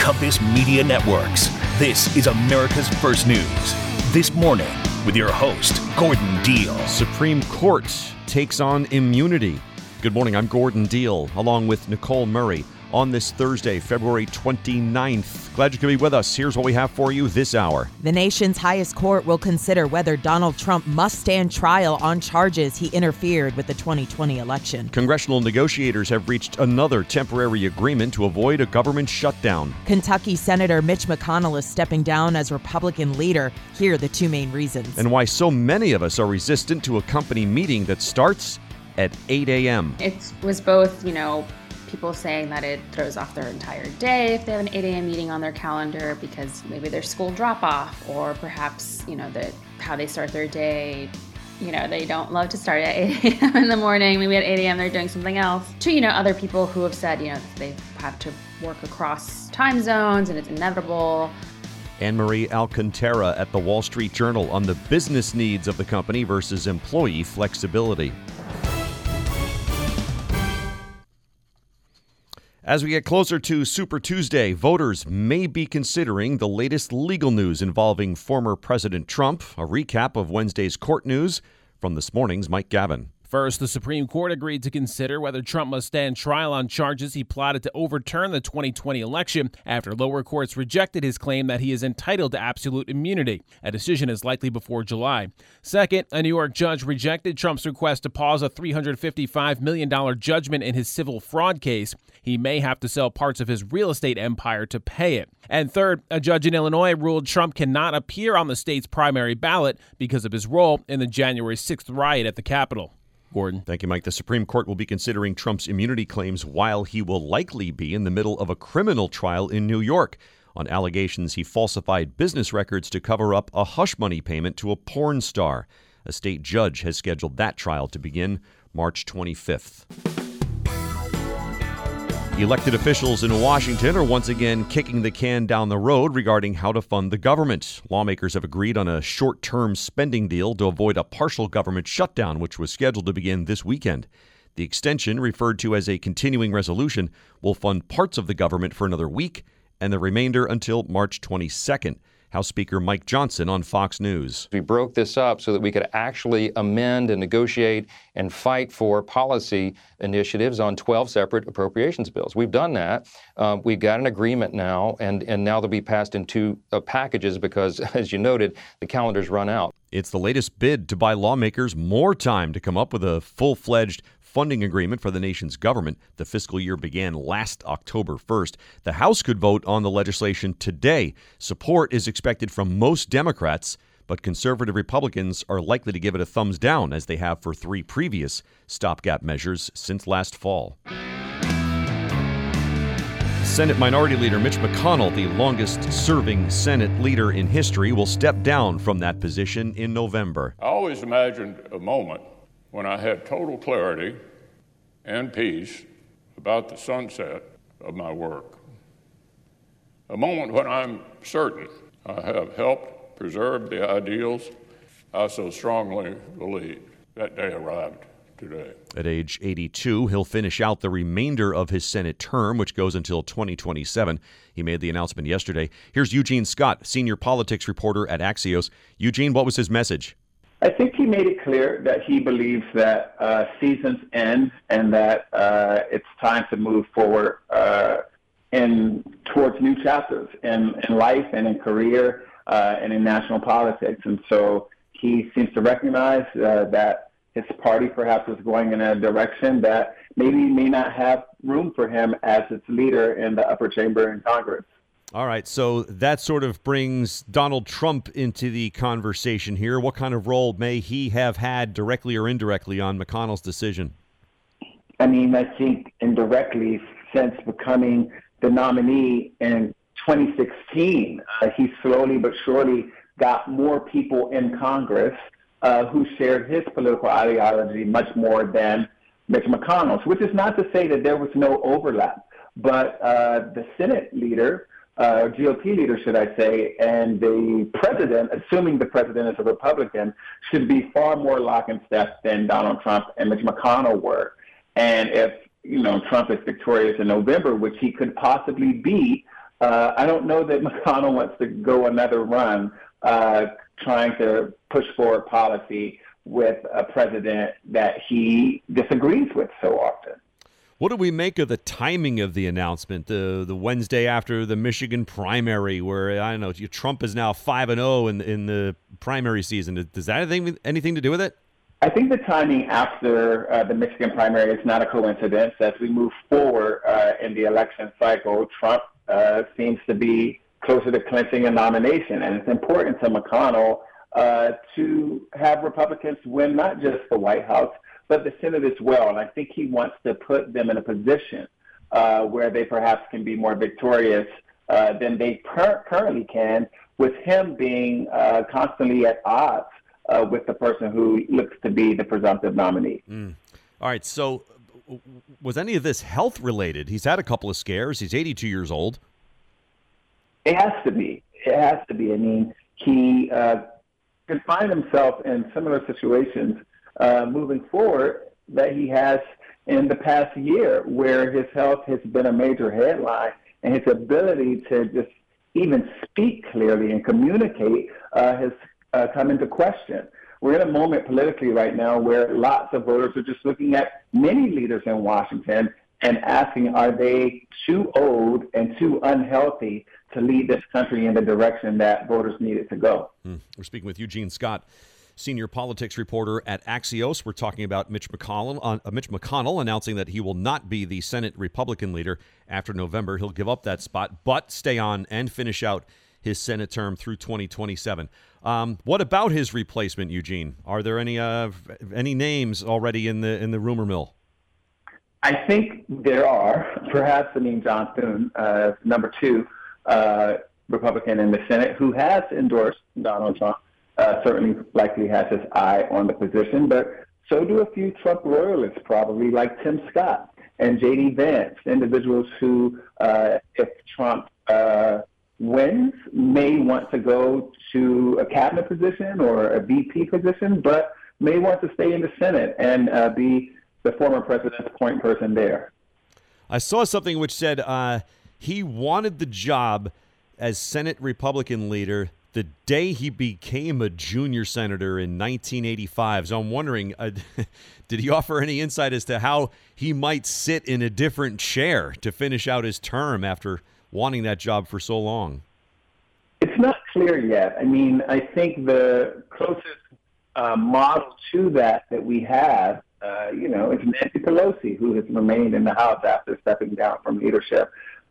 Compass Media Networks. This is America's First News. This morning, with your host, Gordon Deal. Supreme Court takes on immunity. Good morning, I'm Gordon Deal, along with Nicole Murray on this Thursday, February 29th. Glad you could be with us. Here's what we have for you this hour. The nation's highest court will consider whether Donald Trump must stand trial on charges he interfered with the 2020 election. Congressional negotiators have reached another temporary agreement to avoid a government shutdown. Kentucky Senator Mitch McConnell is stepping down as Republican leader. Here are the two main reasons. And why so many of us are resistant to a company meeting that starts at 8 a.m. It was both, you know, people saying that it throws off their entire day if they have an 8 a.m. meeting on their calendar because maybe their school drop off or perhaps, you know, that how they start their day. You know, they don't love to start at 8 a.m. in the morning. Maybe at 8 a.m. they're doing something else. To, you know, other people who have said, you know, they have to work across time zones and it's inevitable. Ann-Marie Alcantara at the Wall Street Journal on the business needs of the company versus employee flexibility. As we get closer to Super Tuesday, voters may be considering the latest legal news involving former President Trump. A recap of Wednesday's court news from this morning's Mike Gavin. First, the Supreme Court agreed to consider whether Trump must stand trial on charges he plotted to overturn the 2020 election after lower courts rejected his claim that he is entitled to absolute immunity. A decision is likely before July. Second, a New York judge rejected Trump's request to pause a $355 million judgment in his civil fraud case. He may have to sell parts of his real estate empire to pay it. And third, a judge in Illinois ruled Trump cannot appear on the state's primary ballot because of his role in the January 6th riot at the Capitol. Gordon. Thank you, Mike. The Supreme Court will be considering Trump's immunity claims while he will likely be in the middle of a criminal trial in New York on allegations he falsified business records to cover up a hush money payment to a porn star. A state judge has scheduled that trial to begin March 25th. Elected officials in Washington are once again kicking the can down the road regarding how to fund the government. Lawmakers have agreed on a short term spending deal to avoid a partial government shutdown, which was scheduled to begin this weekend. The extension, referred to as a continuing resolution, will fund parts of the government for another week and the remainder until March 22nd. House Speaker Mike Johnson on Fox News. We broke this up so that we could actually amend and negotiate and fight for policy initiatives on 12 separate appropriations bills. We've done that. Um, we've got an agreement now, and, and now they'll be passed in two uh, packages because, as you noted, the calendars run out. It's the latest bid to buy lawmakers more time to come up with a full fledged funding agreement for the nation's government. The fiscal year began last October 1st. The House could vote on the legislation today. Support is expected from most Democrats, but conservative Republicans are likely to give it a thumbs down, as they have for three previous stopgap measures since last fall. Senate Minority Leader Mitch McConnell, the longest serving Senate leader in history, will step down from that position in November. I always imagined a moment when I had total clarity and peace about the sunset of my work. A moment when I'm certain I have helped preserve the ideals I so strongly believed. That day arrived today. At age 82, he'll finish out the remainder of his Senate term, which goes until 2027. He made the announcement yesterday. Here's Eugene Scott, senior politics reporter at Axios. Eugene, what was his message? I think he made it clear that he believes that uh, seasons end and that uh, it's time to move forward uh, in towards new chapters in, in life and in career uh, and in national politics. And so he seems to recognize uh, that his party perhaps is going in a direction that maybe may not have room for him as its leader in the upper chamber in Congress. All right, so that sort of brings Donald Trump into the conversation here. What kind of role may he have had directly or indirectly on McConnell's decision? I mean, I think indirectly since becoming the nominee in 2016, uh, he slowly but surely got more people in Congress uh, who shared his political ideology much more than Mitch McConnell's, which is not to say that there was no overlap. But uh, the Senate leader, uh, GOP leader, should I say, and the president, assuming the president is a Republican, should be far more lock and step than Donald Trump and Mitch McConnell were. And if you know Trump is victorious in November, which he could possibly be, uh, I don't know that McConnell wants to go another run uh, trying to push forward policy with a president that he disagrees with so often. What do we make of the timing of the announcement? The the Wednesday after the Michigan primary, where I don't know Trump is now five and zero oh in in the primary season. Does that have anything anything to do with it? I think the timing after uh, the Michigan primary is not a coincidence. As we move forward uh, in the election cycle, Trump uh, seems to be closer to clinching a nomination, and it's important to McConnell uh, to have Republicans win not just the White House but the Senate as well. And I think he wants to put them in a position uh, where they perhaps can be more victorious uh, than they per- currently can, with him being uh, constantly at odds uh, with the person who looks to be the presumptive nominee. Mm. All right. So, was any of this health related? He's had a couple of scares. He's 82 years old. It has to be. It has to be. I mean, he uh, can find himself in similar situations uh, moving forward that he has in the past year, where his health has been a major headline and his ability to just even speak clearly and communicate uh, has uh, come into question. We're in a moment politically right now where lots of voters are just looking at many leaders in Washington and asking, are they too old and too unhealthy to lead this country in the direction that voters need it to go? Hmm. We're speaking with Eugene Scott senior politics reporter at Axios. We're talking about Mitch McConnell, uh, Mitch McConnell announcing that he will not be the Senate Republican leader after November. He'll give up that spot, but stay on and finish out his Senate term through 2027. Um, what about his replacement, Eugene? Are there any uh, any names already in the in the rumor mill? I think there are. Perhaps I mean John Thune, uh, number two uh, Republican in the Senate, who has endorsed Donald Trump uh, certainly likely has his eye on the position, but so do a few Trump loyalists, probably like Tim Scott and J.D. Vance, individuals who, uh, if Trump uh, wins, may want to go to a cabinet position or a VP position, but may want to stay in the Senate and uh, be the former president's point person there. I saw something which said uh, he wanted the job as Senate Republican leader the day he became a junior senator in 1985. So I'm wondering, uh, did he offer any insight as to how he might sit in a different chair to finish out his term after wanting that job for so long? It's not clear yet. I mean, I think the closest uh, model to that that we have, uh, you know, is Nancy Pelosi, who has remained in the House after stepping down from leadership,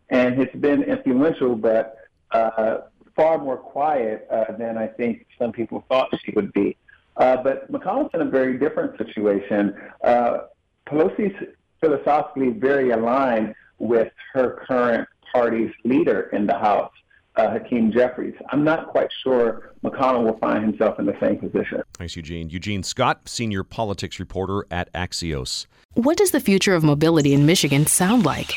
and has been influential, but uh, far more quiet uh, than I think some people thought she would be. Uh, but McConnell's in a very different situation. Uh, Pelosi's philosophically very aligned with her current party's leader in the House, uh, Hakeem Jeffries. I'm not quite sure McConnell will find himself in the same position. Thanks, Eugene. Eugene Scott, senior politics reporter at Axios. What does the future of mobility in Michigan sound like?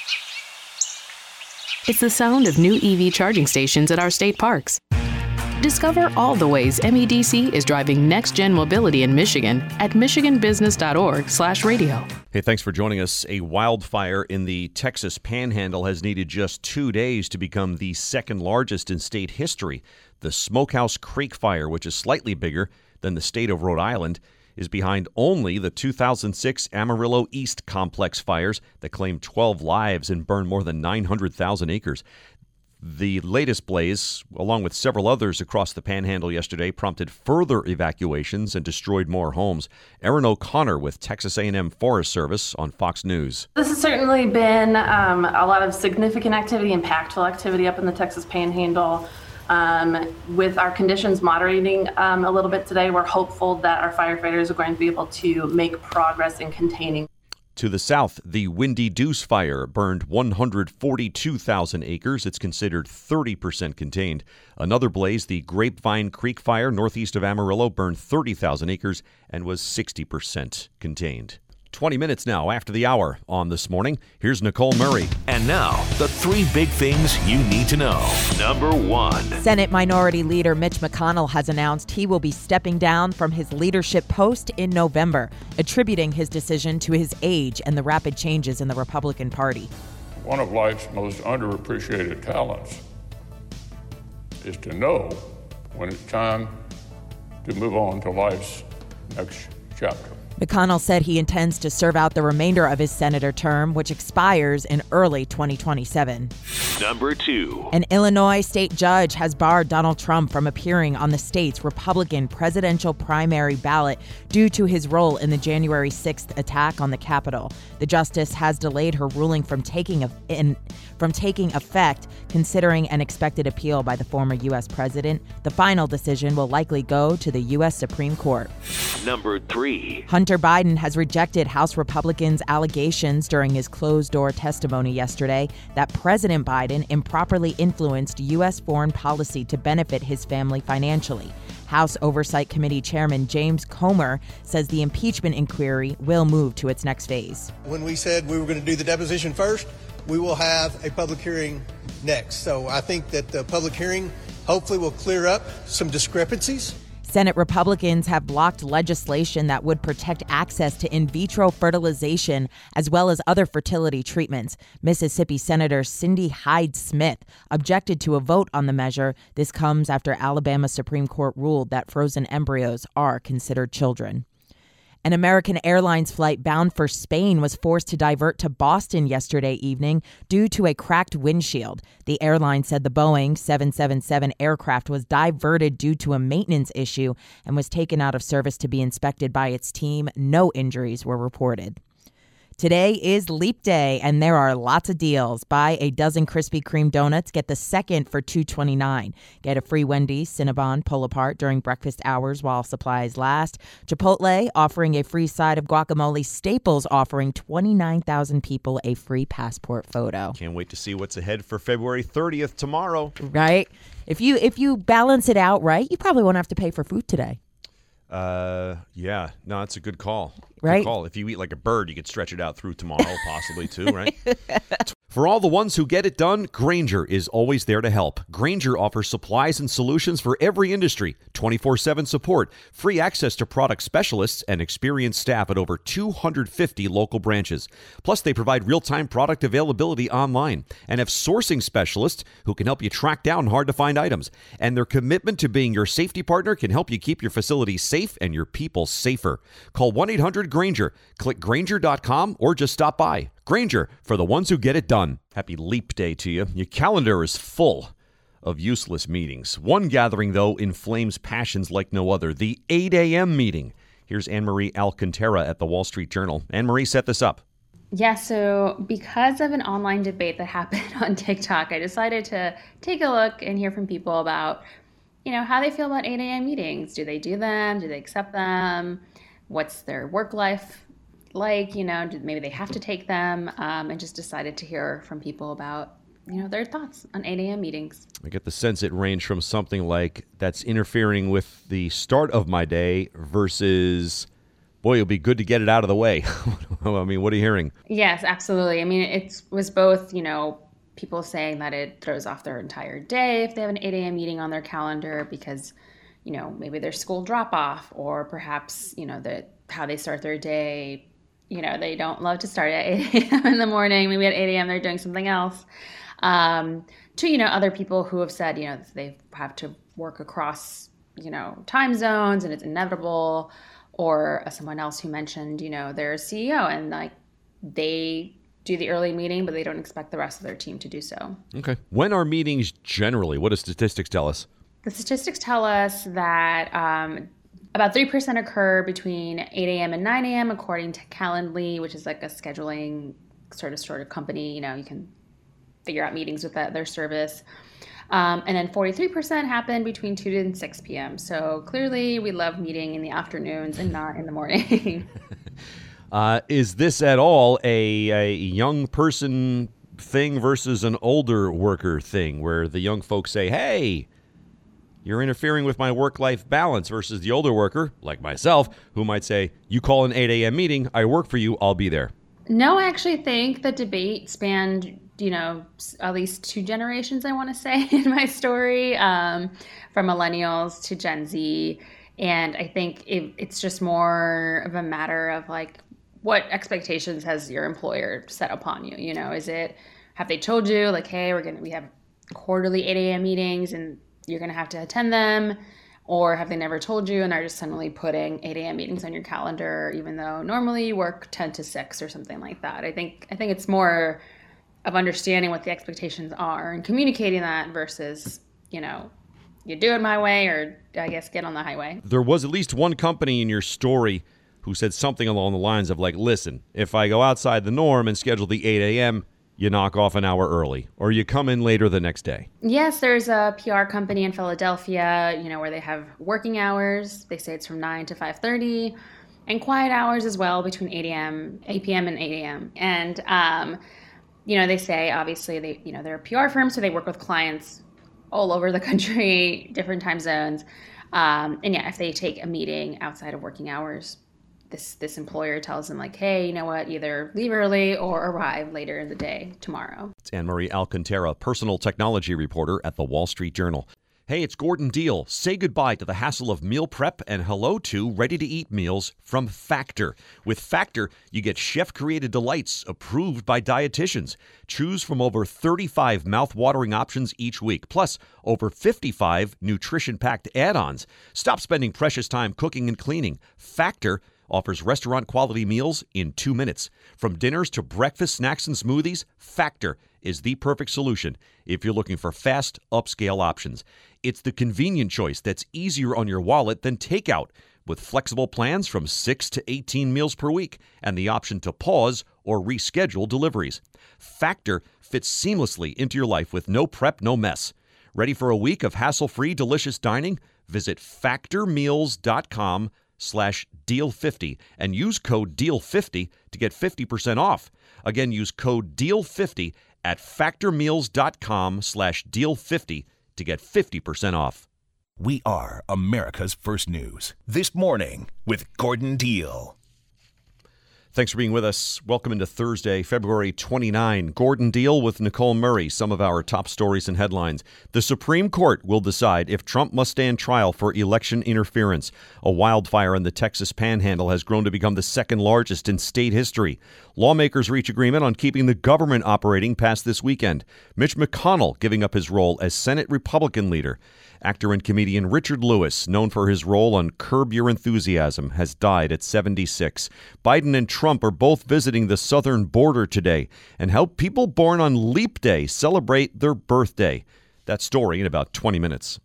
It's the sound of new EV charging stations at our state parks. Discover all the ways MEDC is driving next-gen mobility in Michigan at michiganbusiness.org/radio. Hey, thanks for joining us. A wildfire in the Texas Panhandle has needed just 2 days to become the second largest in state history. The Smokehouse Creek fire, which is slightly bigger than the state of Rhode Island, is behind only the 2006 Amarillo East complex fires that claimed 12 lives and burned more than 900,000 acres. The latest blaze, along with several others across the panhandle yesterday, prompted further evacuations and destroyed more homes. Erin O'Connor with Texas A&M Forest Service on Fox News. This has certainly been um, a lot of significant activity, impactful activity up in the Texas Panhandle. Um, with our conditions moderating um, a little bit today, we're hopeful that our firefighters are going to be able to make progress in containing. To the south, the Windy Deuce fire burned 142,000 acres. It's considered 30% contained. Another blaze, the Grapevine Creek fire northeast of Amarillo, burned 30,000 acres and was 60% contained. 20 minutes now after the hour on this morning. Here's Nicole Murray. And now, the three big things you need to know. Number one Senate Minority Leader Mitch McConnell has announced he will be stepping down from his leadership post in November, attributing his decision to his age and the rapid changes in the Republican Party. one of life's most underappreciated talents is to know when it's time to move on to life's next chapter. McConnell said he intends to serve out the remainder of his senator term, which expires in early 2027. Number two. An Illinois state judge has barred Donald Trump from appearing on the state's Republican presidential primary ballot due to his role in the January 6th attack on the Capitol. The justice has delayed her ruling from taking in, from taking effect, considering an expected appeal by the former U.S. president. The final decision will likely go to the U.S. Supreme Court. Number three. Hunter Biden has rejected House Republicans' allegations during his closed door testimony yesterday that President Biden improperly influenced U.S. foreign policy to benefit his family financially. House Oversight Committee Chairman James Comer says the impeachment inquiry will move to its next phase. When we said we were going to do the deposition first, we will have a public hearing next. So I think that the public hearing hopefully will clear up some discrepancies Senate Republicans have blocked legislation that would protect access to in vitro fertilization as well as other fertility treatments. Mississippi Senator Cindy Hyde Smith objected to a vote on the measure. This comes after Alabama Supreme Court ruled that frozen embryos are considered children. An American Airlines flight bound for Spain was forced to divert to Boston yesterday evening due to a cracked windshield. The airline said the Boeing 777 aircraft was diverted due to a maintenance issue and was taken out of service to be inspected by its team. No injuries were reported. Today is Leap Day, and there are lots of deals. Buy a dozen Krispy Kreme donuts, get the second for two twenty nine. Get a free Wendy's Cinnabon pull apart during breakfast hours while supplies last. Chipotle offering a free side of guacamole. Staples offering twenty nine thousand people a free passport photo. Can't wait to see what's ahead for February thirtieth tomorrow. Right? If you if you balance it out right, you probably won't have to pay for food today. Uh, yeah, no, that's a good call. Good Right. call. If you eat like a bird, you could stretch it out through tomorrow, possibly too, right? For all the ones who get it done, Grainger is always there to help. Grainger offers supplies and solutions for every industry, 24 7 support, free access to product specialists, and experienced staff at over 250 local branches. Plus, they provide real time product availability online and have sourcing specialists who can help you track down hard to find items. And their commitment to being your safety partner can help you keep your facility safe and your people safer. Call 1 800 Grainger, click Grainger.com, or just stop by. Grainger, for the ones who get it done. Happy Leap Day to you. Your calendar is full of useless meetings. One gathering, though, inflames passions like no other the 8 a.m. meeting. Here's Ann-Marie Alcantara at the Wall Street Journal. Ann-Marie set this up. Yeah, so because of an online debate that happened on TikTok, I decided to take a look and hear from people about, you know, how they feel about 8 a.m. meetings. Do they do them? Do they accept them? What's their work life like? You know, maybe they have to take them. Um, and just decided to hear from people about, you know, their thoughts on 8 a.m. meetings. I get the sense it ranged from something like that's interfering with the start of my day versus, boy, it'll be good to get it out of the way. I mean, what are you hearing? Yes, absolutely. I mean, it was both, you know, people saying that it throws off their entire day if they have an 8 a.m. meeting on their calendar because, you know, maybe their school drop off or perhaps, you know, that how they start their day. You know, they don't love to start at 8 a.m. in the morning. Maybe at 8 a.m. they're doing something else. Um, to, you know, other people who have said, you know, they have to work across, you know, time zones and it's inevitable. Or someone else who mentioned, you know, their CEO and like they do the early meeting, but they don't expect the rest of their team to do so. Okay. When are meetings generally? What do statistics tell us? The statistics tell us that um, about 3% occur between 8 a.m. and 9 a.m., according to Calendly, which is like a scheduling sort of sort of company. You know, you can figure out meetings with that, their service. Um, and then 43% happen between 2 and 6 p.m. So clearly, we love meeting in the afternoons and not in the morning. Uh, is this at all a, a young person thing versus an older worker thing where the young folks say, hey, you're interfering with my work life balance versus the older worker, like myself, who might say, you call an 8 a.m. meeting, I work for you, I'll be there. No, I actually think the debate spanned, you know, at least two generations, I want to say, in my story, um, from millennials to Gen Z. And I think it, it's just more of a matter of like, what expectations has your employer set upon you? You know, is it have they told you like, hey, we're gonna we have quarterly 8 a.m. meetings and you're gonna have to attend them? Or have they never told you and are just suddenly putting 8 a.m. meetings on your calendar, even though normally you work 10 to 6 or something like that? I think I think it's more of understanding what the expectations are and communicating that versus, you know, you do it my way or I guess get on the highway. There was at least one company in your story who said something along the lines of like, listen, if I go outside the norm and schedule the 8 a.m., you knock off an hour early or you come in later the next day. Yes, there's a PR company in Philadelphia, you know, where they have working hours. They say it's from 9 to 5:30 and quiet hours as well between 8 a.m., 8 p.m. and 8 a.m. And um, you know, they say obviously they, you know, they're a PR firm, so they work with clients all over the country, different time zones. Um, and yeah, if they take a meeting outside of working hours, this this employer tells them like, hey, you know what, either leave early or arrive later in the day tomorrow. It's Ann-Marie Alcantara, personal technology reporter at the Wall Street Journal. Hey, it's Gordon Deal. Say goodbye to the hassle of meal prep and hello to ready to eat meals from Factor. With Factor, you get chef created delights approved by dietitians. Choose from over 35 mouth-watering options each week, plus over 55 nutrition packed add ons. Stop spending precious time cooking and cleaning. Factor offers restaurant quality meals in two minutes. From dinners to breakfast, snacks, and smoothies, Factor is the perfect solution if you're looking for fast, upscale options. It's the convenient choice that's easier on your wallet than takeout, with flexible plans from 6 to 18 meals per week and the option to pause or reschedule deliveries. Factor fits seamlessly into your life with no prep, no mess. Ready for a week of hassle-free delicious dining? Visit factormeals.com slash deal50 and use code deal50 to get 50% off. Again, use code deal50 at factormeals.com slash deal50 to get 50% off. We are America's First News. This morning with Gordon Deal. Thanks for being with us. Welcome into Thursday, February 29. Gordon Deal with Nicole Murray. Some of our top stories and headlines. The Supreme Court will decide if Trump must stand trial for election interference. A wildfire in the Texas panhandle has grown to become the second largest in state history. Lawmakers reach agreement on keeping the government operating past this weekend. Mitch McConnell giving up his role as Senate Republican leader. Actor and comedian Richard Lewis, known for his role on Curb Your Enthusiasm, has died at 76. Biden and Trump are both visiting the southern border today and help people born on Leap Day celebrate their birthday. That story in about 20 minutes.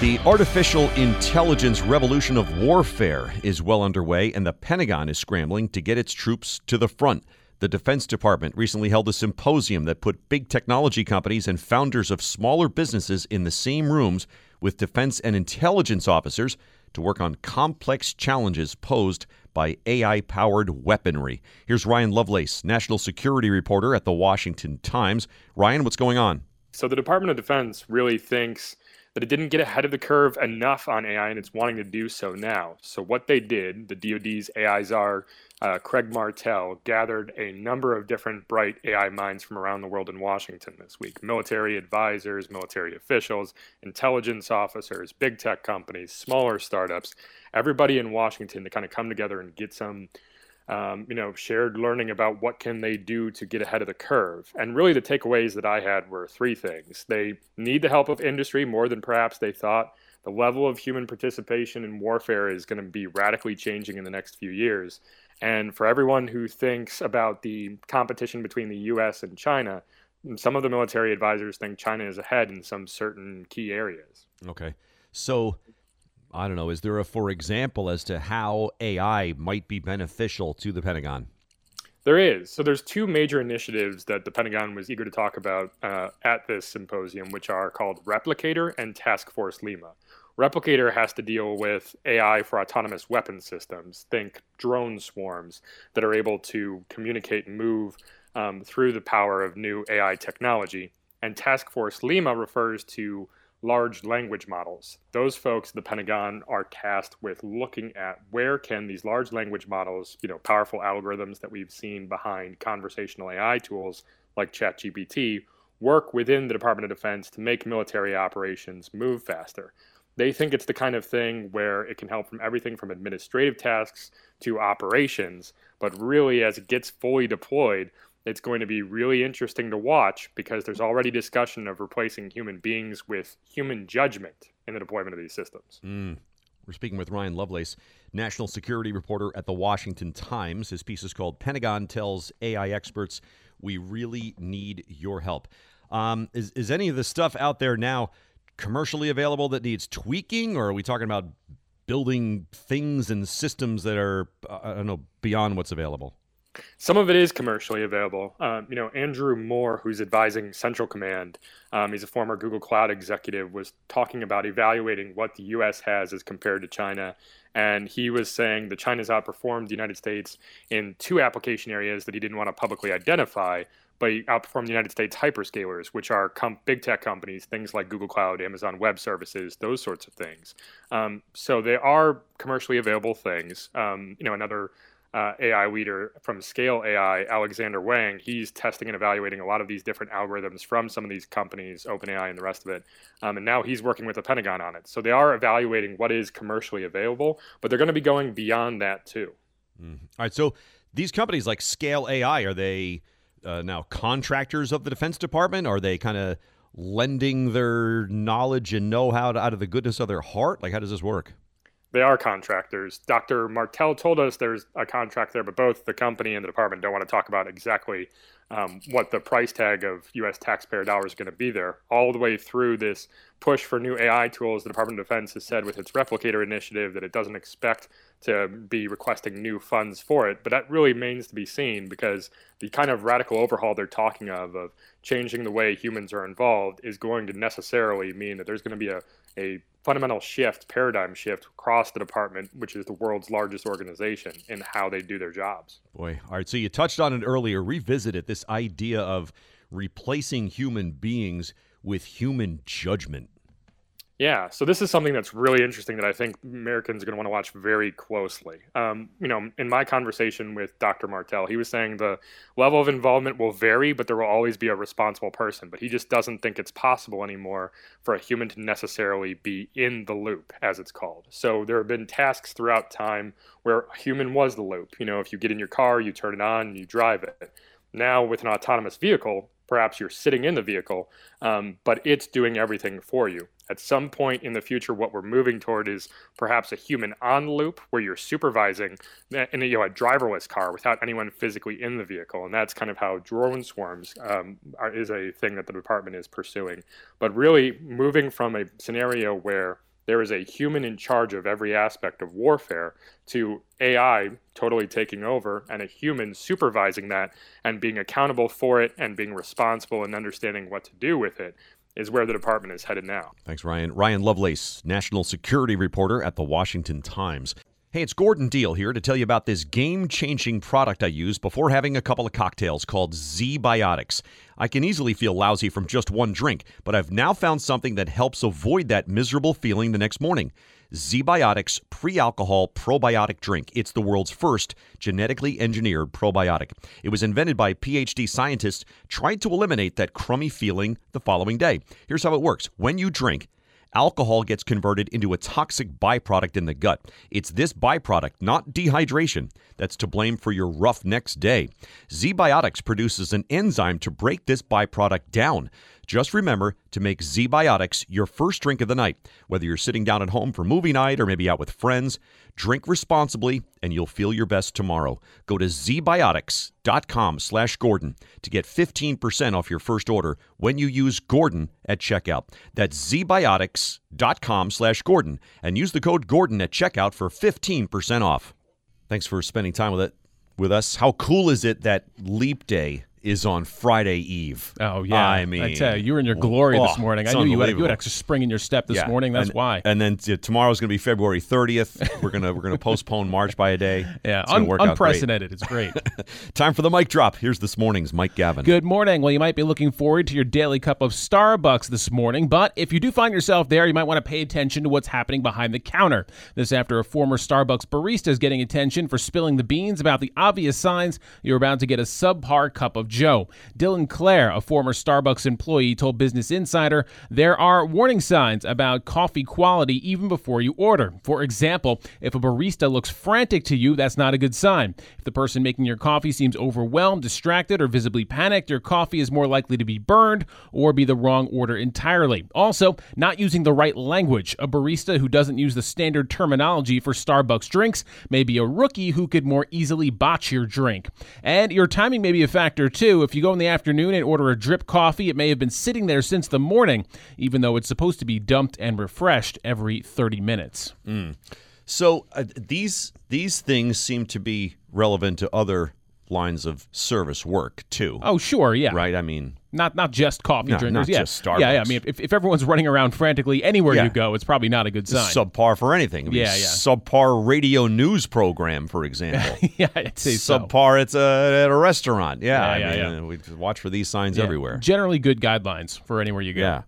The artificial intelligence revolution of warfare is well underway, and the Pentagon is scrambling to get its troops to the front. The Defense Department recently held a symposium that put big technology companies and founders of smaller businesses in the same rooms with defense and intelligence officers to work on complex challenges posed by AI powered weaponry. Here's Ryan Lovelace, national security reporter at the Washington Times. Ryan, what's going on? So, the Department of Defense really thinks that it didn't get ahead of the curve enough on AI and it's wanting to do so now. So, what they did, the DoD's AI czar uh, Craig Martell gathered a number of different bright AI minds from around the world in Washington this week military advisors, military officials, intelligence officers, big tech companies, smaller startups, everybody in Washington to kind of come together and get some. Um, you know, shared learning about what can they do to get ahead of the curve. And really, the takeaways that I had were three things: they need the help of industry more than perhaps they thought. The level of human participation in warfare is going to be radically changing in the next few years. And for everyone who thinks about the competition between the US and China, some of the military advisors think China is ahead in some certain key areas. Okay. So, I don't know, is there a for example as to how AI might be beneficial to the Pentagon? There is. So there's two major initiatives that the Pentagon was eager to talk about uh, at this symposium, which are called Replicator and Task Force Lima. Replicator has to deal with AI for autonomous weapon systems. Think drone swarms that are able to communicate and move um, through the power of new AI technology. And Task Force Lima refers to large language models. Those folks, the Pentagon, are tasked with looking at where can these large language models, you know, powerful algorithms that we've seen behind conversational AI tools like ChatGPT, work within the Department of Defense to make military operations move faster. They think it's the kind of thing where it can help from everything from administrative tasks to operations. But really, as it gets fully deployed, it's going to be really interesting to watch because there's already discussion of replacing human beings with human judgment in the deployment of these systems. Mm. We're speaking with Ryan Lovelace, national security reporter at the Washington Times. His piece is called Pentagon Tells AI Experts We Really Need Your Help. Um, is, is any of the stuff out there now commercially available that needs tweaking, or are we talking about building things and systems that are, uh, I don't know, beyond what's available? Some of it is commercially available. Um, you know, Andrew Moore, who's advising Central Command, um, he's a former Google Cloud executive, was talking about evaluating what the U.S. has as compared to China. And he was saying that China's outperformed the United States in two application areas that he didn't want to publicly identify, but you outperform the United States hyperscalers, which are com- big tech companies, things like Google Cloud, Amazon Web Services, those sorts of things. Um, so they are commercially available things. Um, you know, another uh, AI leader from Scale AI, Alexander Wang, he's testing and evaluating a lot of these different algorithms from some of these companies, OpenAI and the rest of it. Um, and now he's working with the Pentagon on it. So they are evaluating what is commercially available, but they're going to be going beyond that too. Mm. All right. So these companies like Scale AI, are they uh, now contractors of the Defense Department? Are they kind of lending their knowledge and know how out of the goodness of their heart? Like, how does this work? they are contractors. Dr. Martell told us there's a contract there, but both the company and the department don't want to talk about exactly um, what the price tag of U.S. taxpayer dollars is going to be there. All the way through this push for new AI tools, the Department of Defense has said with its Replicator initiative that it doesn't expect to be requesting new funds for it. But that really remains to be seen because the kind of radical overhaul they're talking of, of changing the way humans are involved, is going to necessarily mean that there's going to be a, a fundamental shift, paradigm shift across the department, which is the world's largest organization, in how they do their jobs. Boy, all right. So you touched on it earlier. Revisit it. This idea of replacing human beings with human judgment. Yeah, so this is something that's really interesting that I think Americans are going to want to watch very closely. Um, you know, in my conversation with Dr. Martell, he was saying the level of involvement will vary, but there will always be a responsible person. But he just doesn't think it's possible anymore for a human to necessarily be in the loop, as it's called. So there have been tasks throughout time where a human was the loop. You know, if you get in your car, you turn it on, you drive it. Now, with an autonomous vehicle, perhaps you're sitting in the vehicle, um, but it's doing everything for you. At some point in the future, what we're moving toward is perhaps a human on loop where you're supervising in a, you know, a driverless car without anyone physically in the vehicle. And that's kind of how drone swarms um, are, is a thing that the department is pursuing. But really moving from a scenario where there is a human in charge of every aspect of warfare to AI totally taking over and a human supervising that and being accountable for it and being responsible and understanding what to do with it is where the department is headed now. Thanks, Ryan. Ryan Lovelace, national security reporter at the Washington Times. Hey, it's Gordon Deal here to tell you about this game changing product I use before having a couple of cocktails called ZBiotics. I can easily feel lousy from just one drink, but I've now found something that helps avoid that miserable feeling the next morning. ZBiotics pre alcohol probiotic drink. It's the world's first genetically engineered probiotic. It was invented by PhD scientists trying to eliminate that crummy feeling the following day. Here's how it works when you drink, alcohol gets converted into a toxic byproduct in the gut. It's this byproduct, not dehydration, that's to blame for your rough next day. ZBiotics produces an enzyme to break this byproduct down. Just remember to make ZBiotics your first drink of the night. Whether you're sitting down at home for movie night or maybe out with friends, drink responsibly and you'll feel your best tomorrow. Go to zbiotics.com slash Gordon to get 15% off your first order when you use Gordon at checkout. That's zbiotics.com slash Gordon and use the code Gordon at checkout for 15% off. Thanks for spending time with it with us. How cool is it that Leap Day is on Friday Eve. Oh yeah, I mean, I tell you, you were in your glory oh, this morning. I knew you had, you had extra spring in your step this yeah. morning. That's and, why. And then t- tomorrow's going to be February 30th. We're gonna we're gonna postpone March by a day. Yeah, Un- unprecedented. It's great. Time for the mic drop. Here's this morning's Mike Gavin. Good morning. Well, you might be looking forward to your daily cup of Starbucks this morning, but if you do find yourself there, you might want to pay attention to what's happening behind the counter. This after a former Starbucks barista is getting attention for spilling the beans about the obvious signs you're about to get a subpar cup of Joe. Dylan Clare, a former Starbucks employee, told Business Insider there are warning signs about coffee quality even before you order. For example, if a barista looks frantic to you, that's not a good sign. If the person making your coffee seems overwhelmed, distracted, or visibly panicked, your coffee is more likely to be burned or be the wrong order entirely. Also, not using the right language. A barista who doesn't use the standard terminology for Starbucks drinks may be a rookie who could more easily botch your drink. And your timing may be a factor too. If you go in the afternoon and order a drip coffee, it may have been sitting there since the morning, even though it's supposed to be dumped and refreshed every 30 minutes. Mm. So uh, these these things seem to be relevant to other lines of service work too. Oh, sure, yeah. Right? I mean, not not just coffee no, drinkers. Not yeah. just Starbucks. Yeah, yeah. I mean, if, if everyone's running around frantically anywhere Yeah. you go, it's probably not a good sign. subpar for anything. I mean, Yeah, yeah. Subpar radio news program, for example. yeah, I'd say so. subpar it's a, at a restaurant. Yeah, Yeah, I yeah, mean, yeah. uh, we watch for these signs everywhere. Generally good guidelines for anywhere you go. Yeah.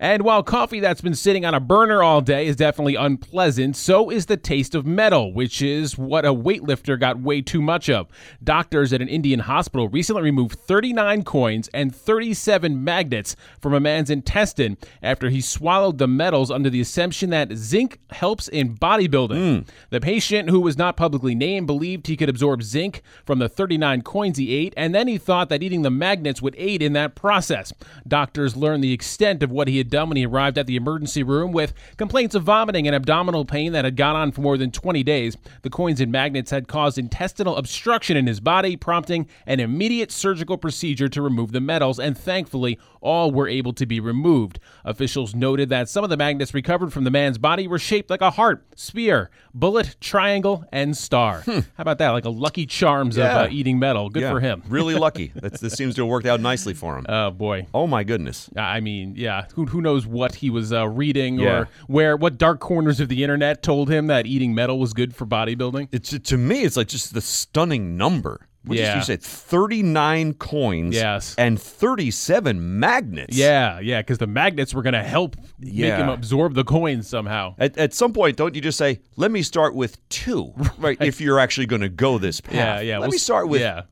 And while coffee that's been sitting on a burner all day is definitely unpleasant, so is the taste of metal, which is what a weightlifter got way too much of. Doctors at an Indian hospital recently removed 39 coins and 37 magnets from a man's intestine after he swallowed the metals under the assumption that zinc helps in bodybuilding. Hmm. The patient, who was not publicly named, believed he could absorb zinc from the 39 coins he ate, and then he thought that eating the magnets would aid in that process. Doctors learned the extent of what he had done when he arrived at the emergency room with complaints of vomiting and abdominal pain that had gone on for more than 20 days. The coins and magnets had caused intestinal obstruction in his body, prompting an immediate surgical procedure to remove the metals, and thankfully, all were able to be removed. Officials noted that some of the magnets recovered from the man's body were shaped like a heart, spear, bullet, triangle, and star. How about that? Like a lucky charms Hmm. Yeah. of uh, eating metal. Good Yeah, for him. really lucky. That's, this seems to have worked out nicely for him. Oh boy. Oh my goodness. I mean, yeah. Who, who knows what he was uh, reading Yeah. or where what dark corners of the internet told him that eating metal was good for bodybuilding? It's to me, it's like just the stunning number. What Yeah. you say? Thirty-nine coins. Yes. and thirty-seven magnets. Yeah, yeah, because the magnets were going to help make him absorb the coins somehow. At, at some point, don't you just say, "Let me start with two, right? If you're actually going to go this path. Yeah, yeah. Let we'll me start with. yeah,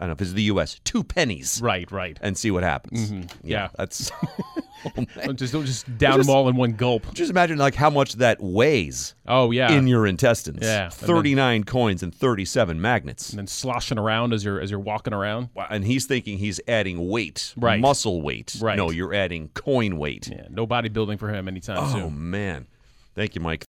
I don't know if it's the U.S. Two pennies, right, right. and see what happens. Mhm, yeah. that's. Don't just don't just down Just- them all in one gulp. Just imagine like how much that weighs Oh yeah, in your intestines. Yeah, thirty-nine coins and thirty-seven magnets. and then sloshing around as you're as you're walking around. And he's thinking he's adding weight, Right. muscle weight. Right. No, you're adding coin weight. Yeah, no bodybuilding for him anytime Oh soon. Oh man, thank you, Mike.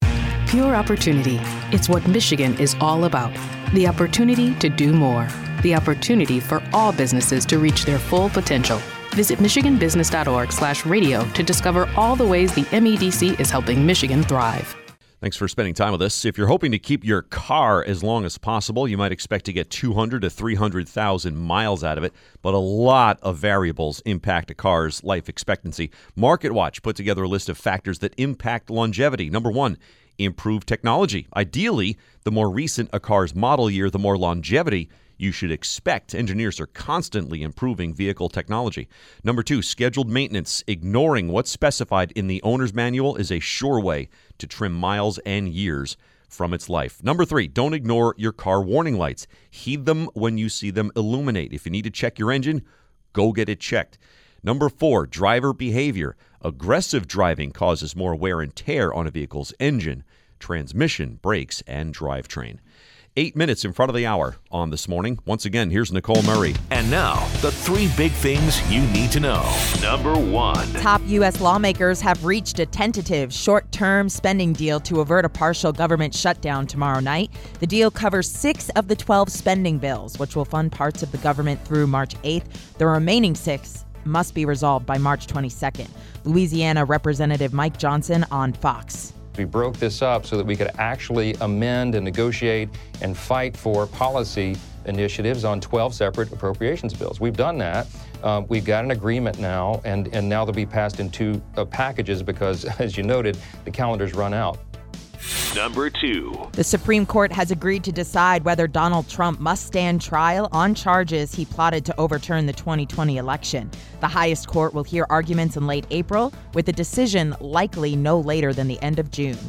Pure opportunity. It's what Michigan is all about. The opportunity to do more. The opportunity for all businesses to reach their full potential. Visit michiganbusiness.org slash radio to discover all the ways the MEDC is helping Michigan thrive. Thanks for spending time with us. If you're hoping to keep your car as long as possible, you might expect to get 200 to 300,000 miles out of it, but a lot of variables impact a car's life expectancy. MarketWatch put together a list of factors that impact longevity. Number 1, improved technology. Ideally, the more recent a car's model year, the more longevity you should expect. Engineers are constantly improving vehicle technology. Number two, scheduled maintenance. Ignoring what's specified in the owner's manual is a sure way to trim miles and years from its life. Number three, don't ignore your car warning lights. Heed them when you see them illuminate. If you need to check your engine, go get it checked. Number four, driver behavior. Aggressive driving causes more wear and tear on a vehicle's engine, transmission, brakes, and drivetrain. Eight minutes in front of the hour on this morning. Once again, here's Nicole Murray. And now, the three big things you need to know. Number one. Top U.S. lawmakers have reached a tentative short term spending deal to avert a partial government shutdown tomorrow night. The deal covers six of the 12 spending bills, which will fund parts of the government through March 8th. The remaining six must be resolved by March 22nd. Louisiana Representative Mike Johnson on Fox. We broke this up so that we could actually amend and negotiate and fight for policy initiatives on 12 separate appropriations bills. We've done that. Um, we've got an agreement now, and, and now they'll be passed in two uh, packages because, as you noted, the calendars run out. Number two. The Supreme Court has agreed to decide whether Donald Trump must stand trial on charges he plotted to overturn the 2020 election. The highest court will hear arguments in late April, with a decision likely no later than the end of June.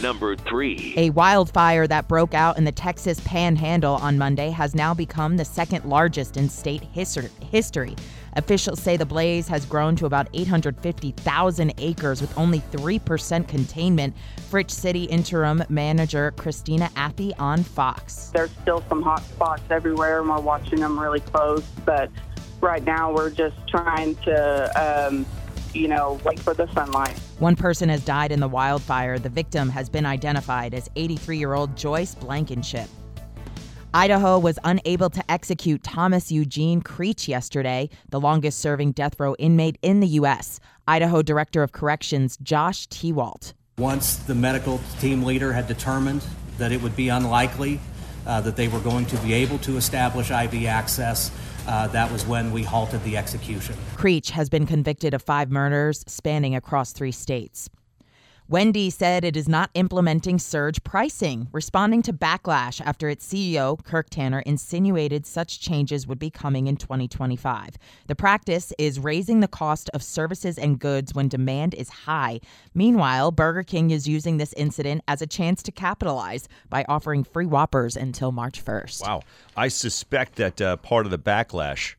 Number three. A wildfire that broke out in the Texas Panhandle on Monday has now become the second largest in state history. Officials say the blaze has grown to about 850,000 acres with only 3% containment. Fritch City interim manager Christina Appy on Fox. There's still some hot spots everywhere, and we're watching them really close. But right now, we're just trying to. Um, you know, wait for the sunlight. One person has died in the wildfire. The victim has been identified as 83 year old Joyce Blankenship. Idaho was unable to execute Thomas Eugene Creech yesterday, the longest serving death row inmate in the U.S. Idaho Director of Corrections Josh Tewalt. Once the medical team leader had determined that it would be unlikely uh, that they were going to be able to establish IV access, uh, that was when we halted the execution. Creech has been convicted of five murders spanning across three states. Wendy's said it is not implementing surge pricing, responding to backlash after its CEO, Kirk Tanner, insinuated such changes would be coming in 2025. The practice is raising the cost of services and goods when demand is high. Meanwhile, Burger King is using this incident as a chance to capitalize by offering free Whoppers until March 1st. Wow. I suspect that uh, part of the backlash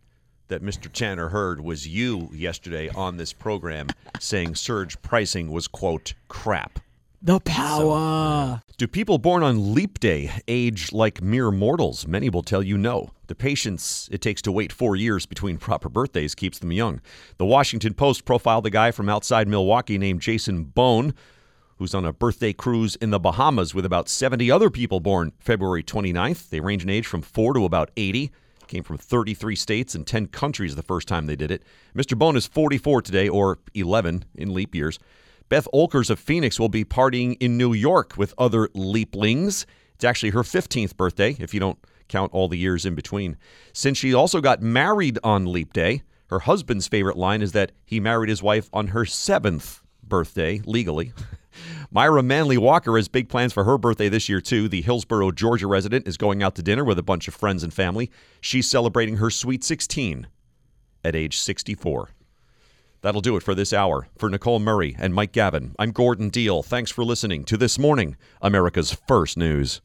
that Mr. Tanner heard was you yesterday on this program saying surge pricing was, quote, crap. The power. So, do people born on leap day age like mere mortals? Many will tell you no. The patience it takes to wait four years between proper birthdays keeps them young. The Washington Post profiled a guy from outside Milwaukee named Jason Bone, who's on a birthday cruise in the Bahamas with about 70 other people born February 29th. They range in age from 4 to about 80. Came from 33 states and 10 countries the first time they did it. Mr. Bone is 44 today, or 11 in leap years. Beth Olkers of Phoenix will be partying in New York with other leaplings. It's actually her 15th birthday, if you don't count all the years in between. Since she also got married on Leap Day, her husband's favorite line is that he married his wife on her seventh birthday, legally. Myra Manley Walker has big plans for her birthday this year, too. The Hillsboro, Georgia resident is going out to dinner with a bunch of friends and family. She's celebrating her sweet 16 at age 64. That'll do it for this hour. For Nicole Murray and Mike Gavin, I'm Gordon Deal. Thanks for listening to This Morning, America's First News.